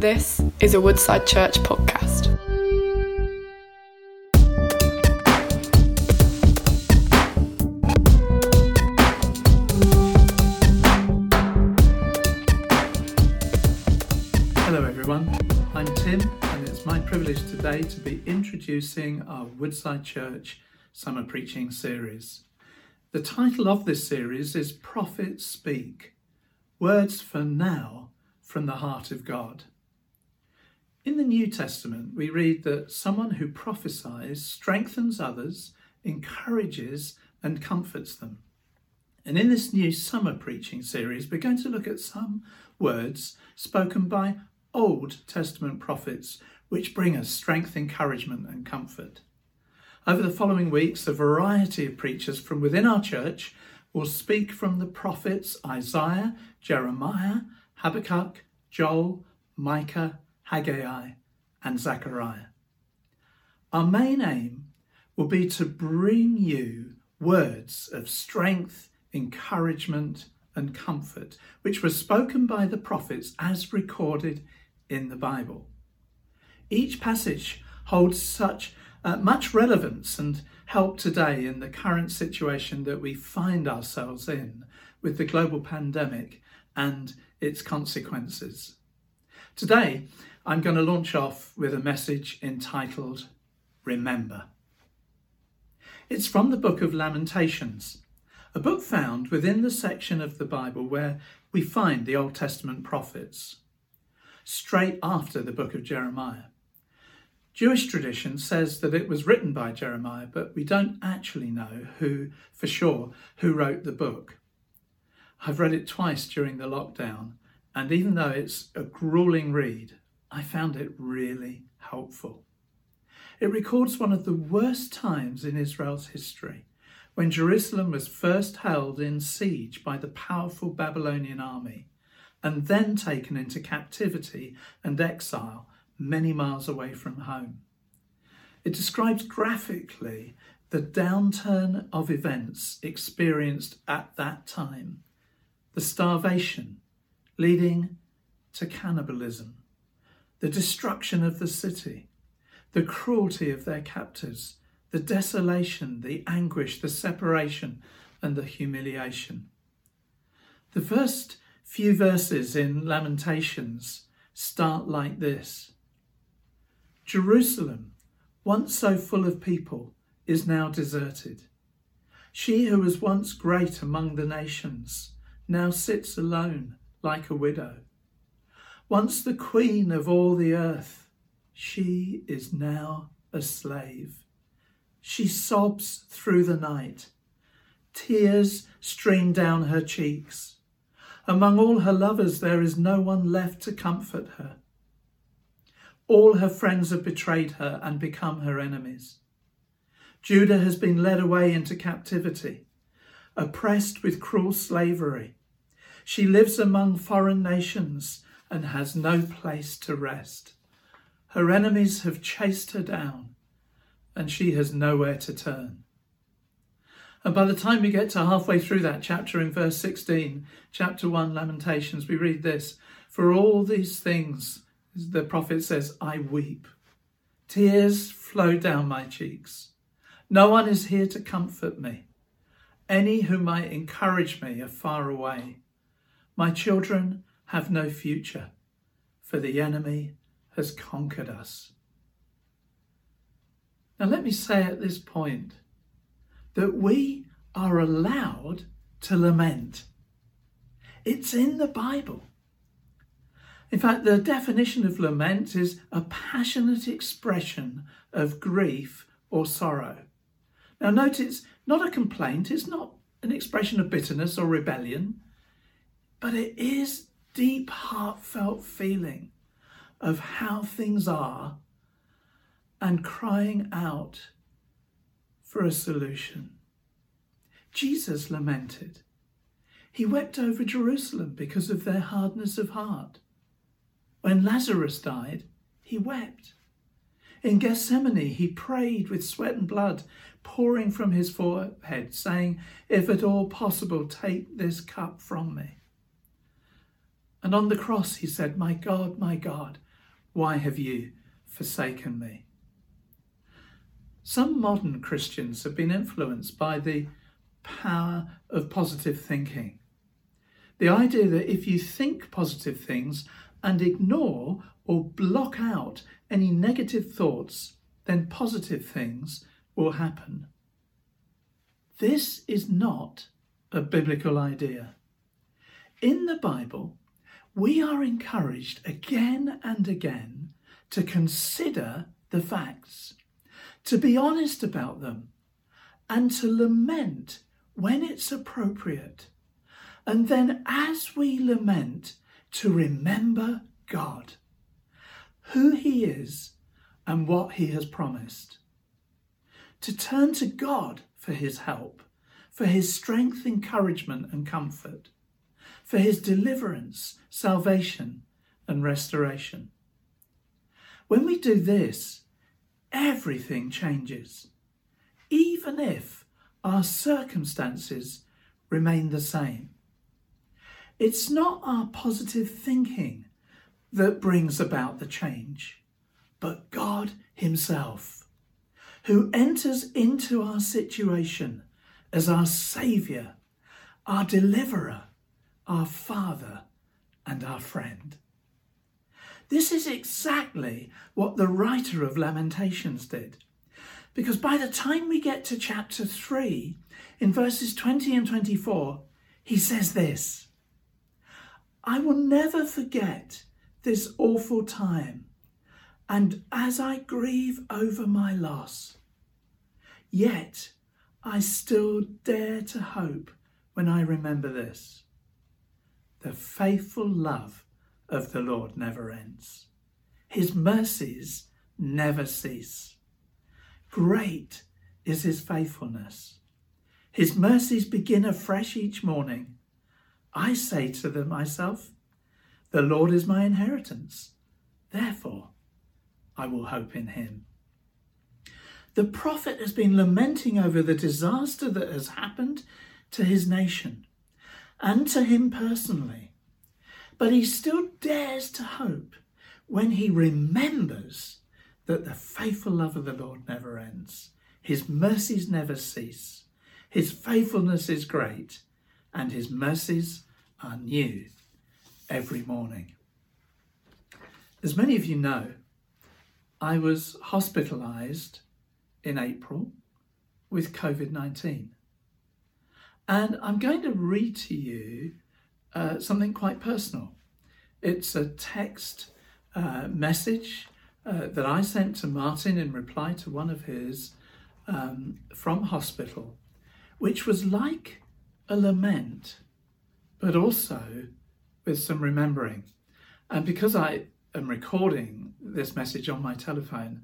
This is a Woodside Church podcast. Hello, everyone. I'm Tim, and it's my privilege today to be introducing our Woodside Church summer preaching series. The title of this series is Prophets Speak Words for Now from the Heart of God. In the New Testament, we read that someone who prophesies strengthens others, encourages, and comforts them. And in this new summer preaching series, we're going to look at some words spoken by Old Testament prophets which bring us strength, encouragement, and comfort. Over the following weeks, a variety of preachers from within our church will speak from the prophets Isaiah, Jeremiah, Habakkuk, Joel, Micah, Haggai, and Zechariah. Our main aim will be to bring you words of strength, encouragement, and comfort, which were spoken by the prophets as recorded in the Bible. Each passage holds such uh, much relevance and help today in the current situation that we find ourselves in with the global pandemic and its consequences. Today, I'm going to launch off with a message entitled Remember. It's from the book of Lamentations, a book found within the section of the Bible where we find the Old Testament prophets, straight after the book of Jeremiah. Jewish tradition says that it was written by Jeremiah, but we don't actually know who, for sure, who wrote the book. I've read it twice during the lockdown, and even though it's a grueling read, I found it really helpful. It records one of the worst times in Israel's history when Jerusalem was first held in siege by the powerful Babylonian army and then taken into captivity and exile many miles away from home. It describes graphically the downturn of events experienced at that time, the starvation leading to cannibalism, the destruction of the city, the cruelty of their captors, the desolation, the anguish, the separation, and the humiliation. The first few verses in Lamentations start like this Jerusalem, once so full of people, is now deserted. She who was once great among the nations now sits alone like a widow. Once the queen of all the earth, she is now a slave. She sobs through the night. Tears stream down her cheeks. Among all her lovers, there is no one left to comfort her. All her friends have betrayed her and become her enemies. Judah has been led away into captivity, oppressed with cruel slavery. She lives among foreign nations and has no place to rest. Her enemies have chased her down, and she has nowhere to turn. And by the time we get to halfway through that chapter in verse 16, chapter 1, Lamentations, we read this For all these things, the prophet says, I weep. Tears flow down my cheeks. No one is here to comfort me. Any who might encourage me are far away. My children have no future, for the enemy has conquered us. Now, let me say at this point that we are allowed to lament. It's in the Bible. In fact, the definition of lament is a passionate expression of grief or sorrow. Now, note it's not a complaint, it's not an expression of bitterness or rebellion, but it is deep, heartfelt feeling of how things are and crying out for a solution. Jesus lamented. He wept over Jerusalem because of their hardness of heart. When Lazarus died, he wept. In Gethsemane, he prayed with sweat and blood pouring from his forehead, saying, If at all possible, take this cup from me. And on the cross, he said, My God, my God, Why have you forsaken me? Some modern Christians have been influenced by the power of positive thinking. The idea that if you think positive things and ignore or block out any negative thoughts, then positive things will happen. This is not a biblical idea. In the Bible, we are encouraged again and again to consider the facts, to be honest about them, and to lament when it's appropriate. And then, as we lament, to remember God, who He is, and what He has promised. To turn to God for His help, for His strength, encouragement, and comfort, for His deliverance, salvation, and restoration. When we do this, everything changes, even if our circumstances remain the same. It's not our positive thinking that brings about the change, but God Himself, who enters into our situation as our Saviour, our Deliverer, our Father, and our friend. This is exactly what the writer of Lamentations did. Because by the time we get to chapter 3, in verses 20 and 24, he says this I will never forget this awful time, and as I grieve over my loss, yet I still dare to hope when I remember this. The faithful love of the Lord never ends, His mercies never cease. Great is His faithfulness. His mercies begin afresh each morning. I say to them myself, The Lord is my inheritance. Therefore, I will hope in him. The prophet has been lamenting over the disaster that has happened to his nation and to him personally. But he still dares to hope when he remembers that the faithful love of the Lord never ends, his mercies never cease, his faithfulness is great, and his mercies are new every morning. As many of you know, I was hospitalized in April with COVID 19. And I'm going to read to you uh, something quite personal. It's a text uh, message uh, that I sent to Martin in reply to one of his um, from hospital, which was like a lament but also with some remembering. And because I am recording this message on my telephone,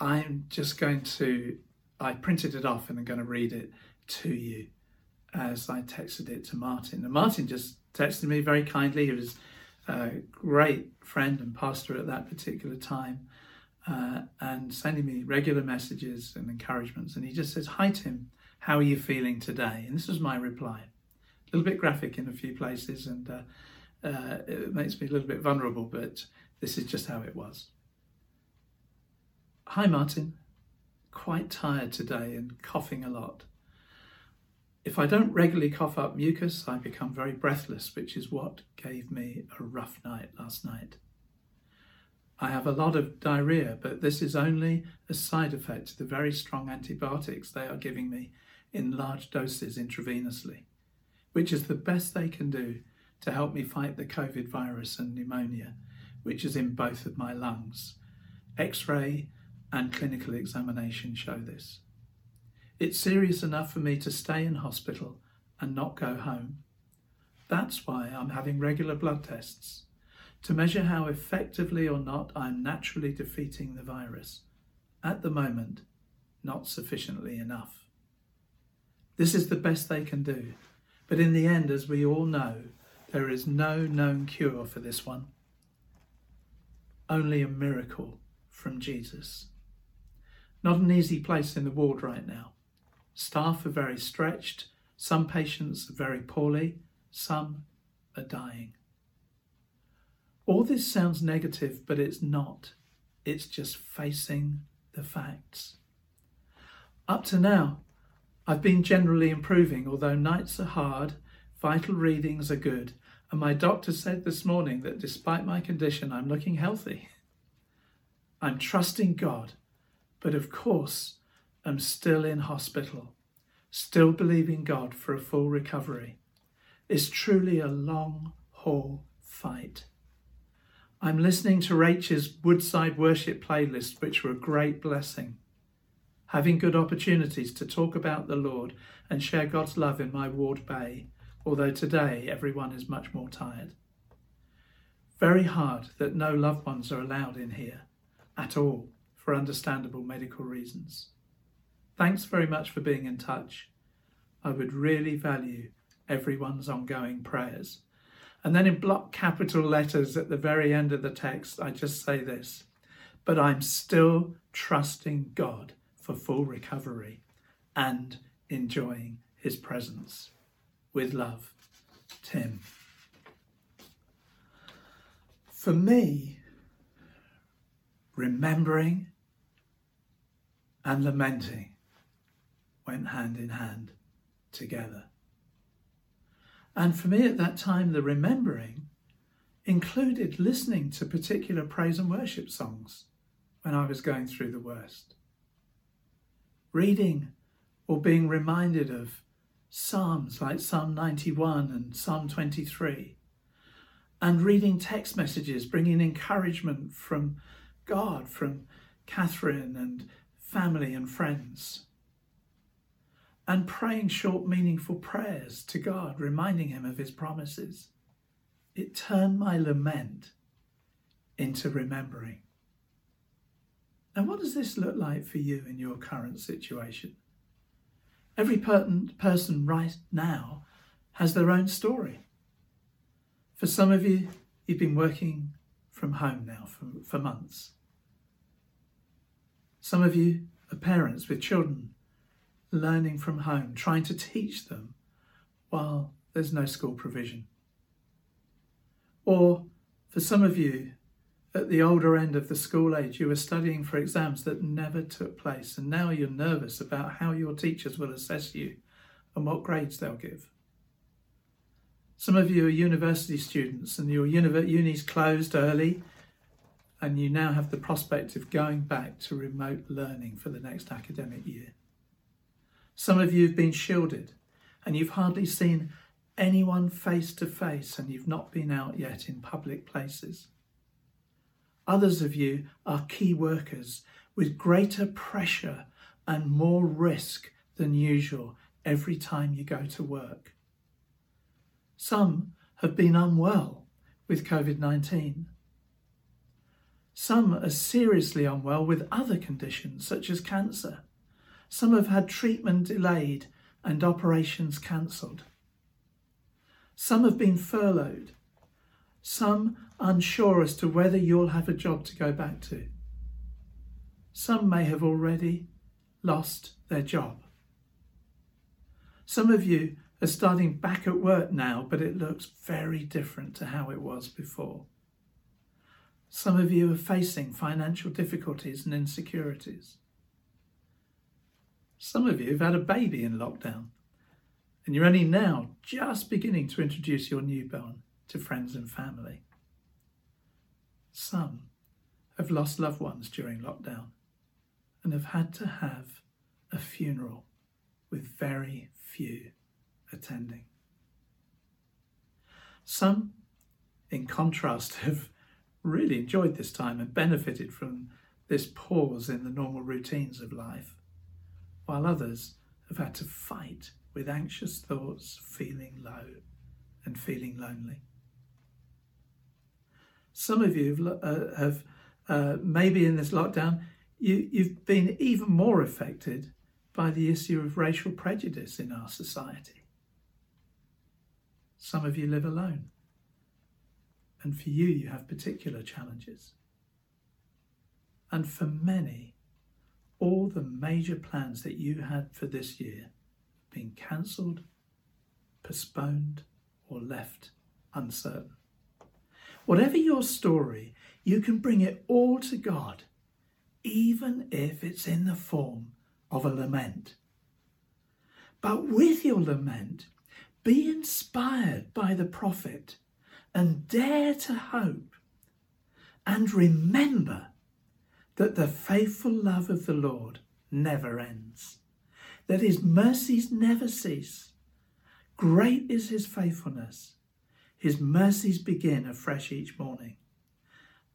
I'm just going to, I printed it off and I'm going to read it to you as I texted it to Martin. And Martin just texted me very kindly. He was a great friend and pastor at that particular time. Uh, and sending me regular messages and encouragements. And he just says, Hi, Tim, how are you feeling today? And this was my reply a little bit graphic in a few places and uh, uh, it makes me a little bit vulnerable, but this is just how it was. Hi, Martin. Quite tired today and coughing a lot. If I don't regularly cough up mucus, I become very breathless, which is what gave me a rough night last night. I have a lot of diarrhea, but this is only a side effect to the very strong antibiotics they are giving me in large doses intravenously which is the best they can do to help me fight the COVID virus and pneumonia, which is in both of my lungs. X ray and clinical examination show this. It's serious enough for me to stay in hospital and not go home. That's why I'm having regular blood tests to measure how effectively or not I'm naturally defeating the virus. At the moment, not sufficiently enough. This is the best they can do but in the end, as we all know, there is no known cure for this one. Only a miracle from Jesus. Not an easy place in the ward right now. Staff are very stretched, some patients are very poorly, some are dying. All this sounds negative, but it's not. It's just facing the facts. Up to now, I've been generally improving, although nights are hard, vital readings are good, and my doctor said this morning that despite my condition, I'm looking healthy. I'm trusting God, but of course, I'm still in hospital, still believing God for a full recovery. It's truly a long haul fight. I'm listening to Rachel's Woodside Worship playlist, which were a great blessing. Having good opportunities to talk about the Lord and share God's love in my ward bay, although today everyone is much more tired. Very hard that no loved ones are allowed in here at all for understandable medical reasons. Thanks very much for being in touch. I would really value everyone's ongoing prayers. And then in block capital letters at the very end of the text, I just say this But I'm still trusting God for full recovery and enjoying his presence. With love, Tim. For me, remembering and lamenting went hand in hand together. And for me at that time, the remembering included listening to particular praise and worship songs when I was going through the worst. Reading or being reminded of Psalms like Psalm 91 and Psalm 23. And reading text messages bringing encouragement from God, from Catherine and family and friends and praying short, meaningful prayers to God, reminding Him of His promises. It turned my lament into remembering. Now, what does this look like for you in your current situation? Every person right now has their own story. For some of you, you've been working from home now for, for months. Some of you are parents with children learning from home, trying to teach them while there's no school provision. Or for some of you at the older end of the school age, you were studying for exams that never took place, and now you're nervous about how your teachers will assess you and what grades they'll give. Some of you are university students and your uni's closed early, and you now have the prospect of going back to remote learning for the next academic year. Some of you have been shielded and you've hardly seen anyone face to face and you've not been out yet in public places. Others of you are key workers with greater pressure and more risk than usual every time you go to work. Some have been unwell with COVID 19. Some are seriously unwell with other conditions such as cancer. Some have had treatment delayed and operations cancelled. Some have been furloughed. Some unsure as to whether you'll have a job to go back to. Some may have already lost their job. Some of you are starting back at work now, but it looks very different to how it was before. Some of you are facing financial difficulties and insecurities. Some of you have had a baby in lockdown, and you're only now just beginning to introduce your newborn to friends and family. Some have lost loved ones during lockdown and have had to have a funeral with very few attending. Some, in contrast, have really enjoyed this time and benefited from this pause in the normal routines of life while others have had to fight with anxious thoughts, feeling low and feeling lonely. Some of you have, uh, have uh, maybe in this lockdown, you, you've been even more affected by the issue of racial prejudice in our society. Some of you live alone, and for you, you have particular challenges. And for many, all the major plans that you had for this year being cancelled, postponed, or left uncertain. Whatever your story, you can bring it all to God, even if it's in the form of a lament. But with your lament, be inspired by the prophet and dare to hope. And remember that the faithful love of the Lord never ends, that his mercies never cease. Great is his faithfulness. His mercies begin afresh each morning.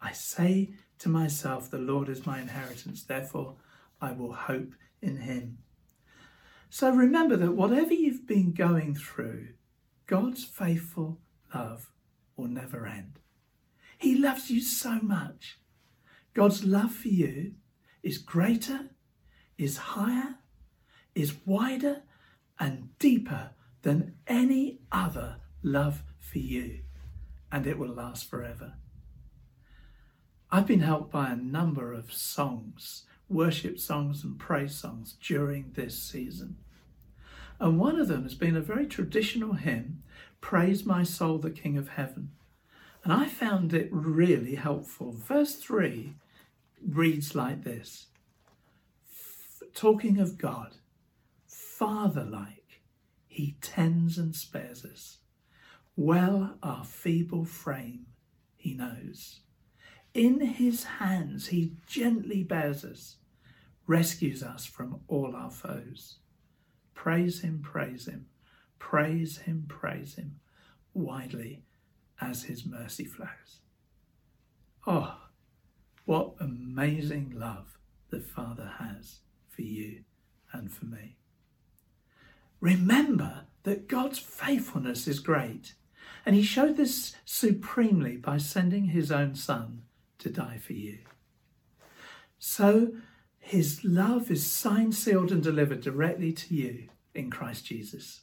I say to myself, The Lord is my inheritance, therefore I will hope in him. So remember that whatever you've been going through, God's faithful love will never end. He loves you so much. God's love for you is greater, is higher, is wider, and deeper than any other love for you, and it will last forever. I've been helped by a number of songs, worship songs and praise songs during this season. And one of them has been a very traditional hymn, Praise My Soul, the King of Heaven. And I found it really helpful. Verse 3 reads like this Talking of God, Father like, He tends and spares us. Well, our feeble frame He knows. In His hands He gently bears us, rescues us from all our foes. Praise him, praise him, praise him, praise him, widely as his mercy flows. Oh, what amazing love the Father has for you and for me. Remember that God's faithfulness is great, and he showed this supremely by sending his own Son to die for you. So his love is signed, sealed, and delivered directly to you in Christ Jesus.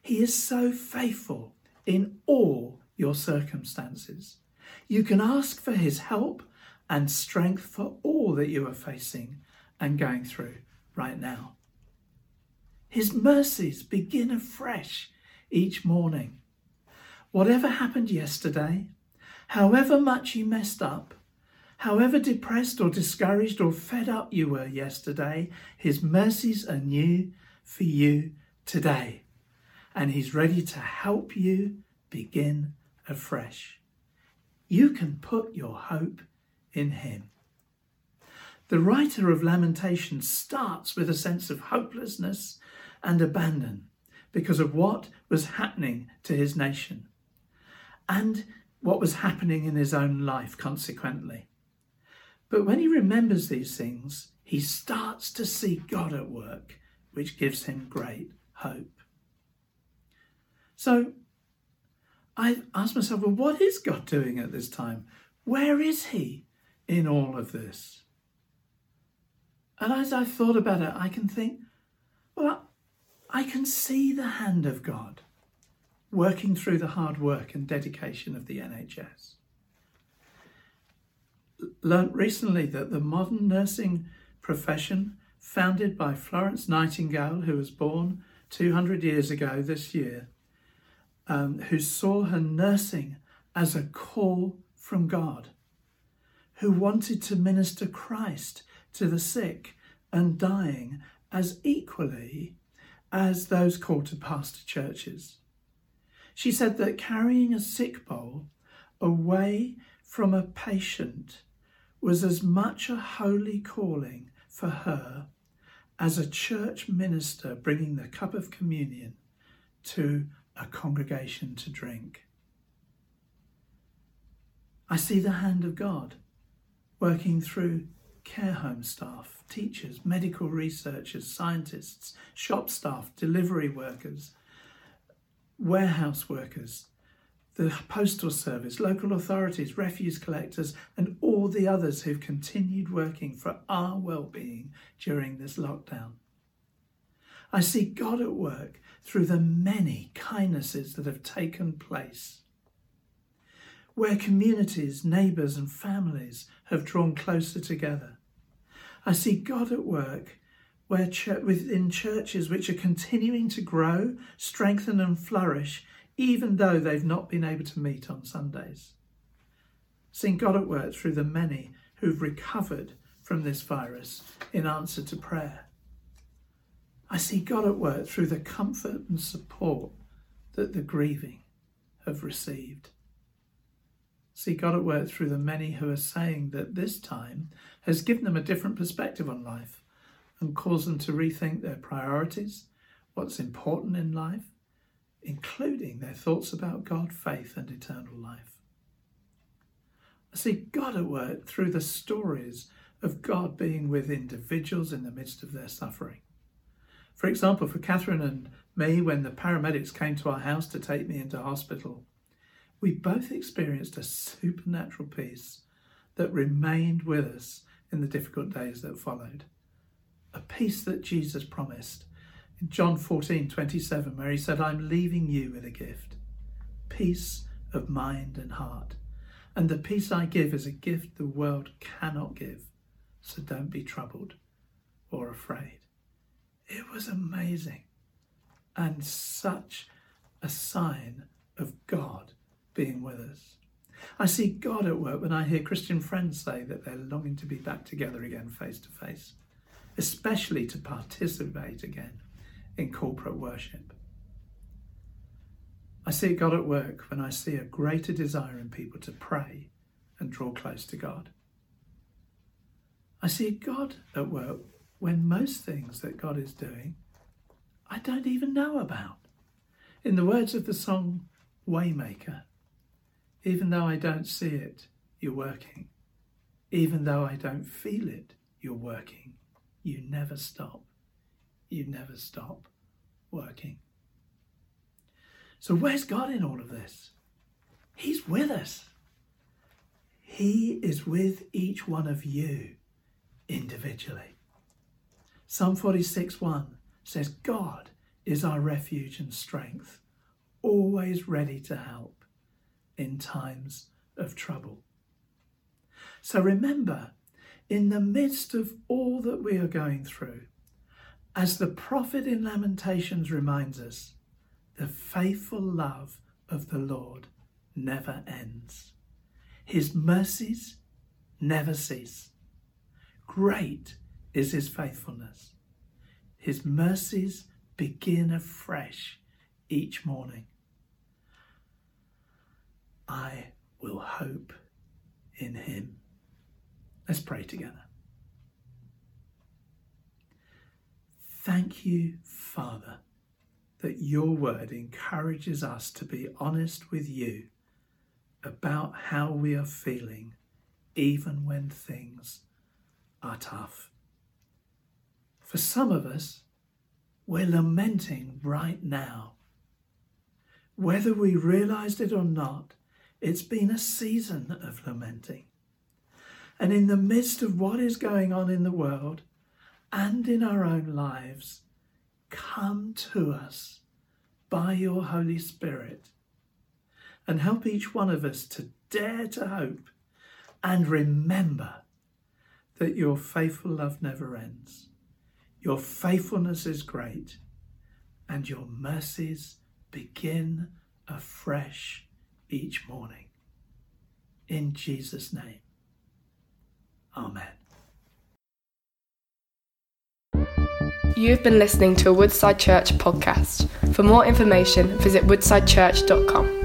He is so faithful in all your circumstances. You can ask for his help and strength for all that you are facing and going through right now. His mercies begin afresh each morning. Whatever happened yesterday, however much you messed up, However depressed or discouraged or fed up you were yesterday, His mercies are new for you today. And He's ready to help you begin afresh. You can put your hope in Him. The writer of Lamentations starts with a sense of hopelessness and abandon because of what was happening to his nation and what was happening in his own life, consequently. But when he remembers these things, he starts to see God at work, which gives him great hope. So I asked myself, well, what is God doing at this time? Where is he in all of this? And as I thought about it, I can think, well, I can see the hand of God working through the hard work and dedication of the NHS learnt recently that the modern nursing profession, founded by Florence Nightingale, who was born 200 years ago this year, um, who saw her nursing as a call from God, who wanted to minister Christ to the sick and dying as equally as those called to pastor churches. She said that carrying a sick bowl away from a patient was as much a holy calling for her as a church minister bringing the cup of communion to a congregation to drink. I see the hand of God working through care home staff, teachers, medical researchers, scientists, shop staff, delivery workers, warehouse workers, the Postal Service, local authorities, refuse collectors, and all the others who've continued working for our well-being during this lockdown. I see God at work through the many kindnesses that have taken place. Where communities, neighbours, and families have drawn closer together. I see God at work where within churches which are continuing to grow, strengthen, and flourish even though they've not been able to meet on Sundays. seen God at work through the many who've recovered from this virus in answer to prayer. I see God at work through the comfort and support that the grieving have received. See God at work through the many who are saying that this time has given them a different perspective on life and caused them to rethink their priorities, what's important in life, including their thoughts about God, faith, and eternal life. I see God at work through the stories of God being with individuals in the midst of their suffering. For example, for Catherine and me, when the paramedics came to our house to take me into hospital, we both experienced a supernatural peace that remained with us in the difficult days that followed. A peace that Jesus promised in John 14 27, where he said, I'm leaving you with a gift peace of mind and heart. And the peace I give is a gift the world cannot give. So don't be troubled or afraid. It was amazing and such a sign being with us. I see God at work when I hear Christian friends say that they're longing to be back together again face to face, especially to participate again in corporate worship. I see God at work when I see a greater desire in people to pray and draw close to God. I see God at work when most things that God is doing I don't even know about. In the words of the song Waymaker, even though I don't see it, you're working. Even though I don't feel it, you're working. You never stop. You never stop working. So, where's God in all of this? He's with us. He is with each one of you individually. Psalm 46 1 says, God is our refuge and strength, always ready to help in times of trouble. So remember, in the midst of all that we are going through, as the prophet in Lamentations reminds us, the faithful love of the Lord never ends. His mercies never cease. Great is his faithfulness. His mercies begin afresh each morning. I will hope in him. Let's pray together. Thank you, Father, that your word encourages us to be honest with you about how we are feeling, even when things are tough. For some of us, we're lamenting right now. Whether we realized it or not, it's been a season of lamenting. And in the midst of what is going on in the world and in our own lives, come to us by your Holy Spirit and help each one of us to dare to hope and remember that your faithful love never ends. Your faithfulness is great, and your mercies begin afresh each morning. In Jesus' name. Amen. You've been listening to a Woodside Church podcast. For more information, visit woodsidechurch.com.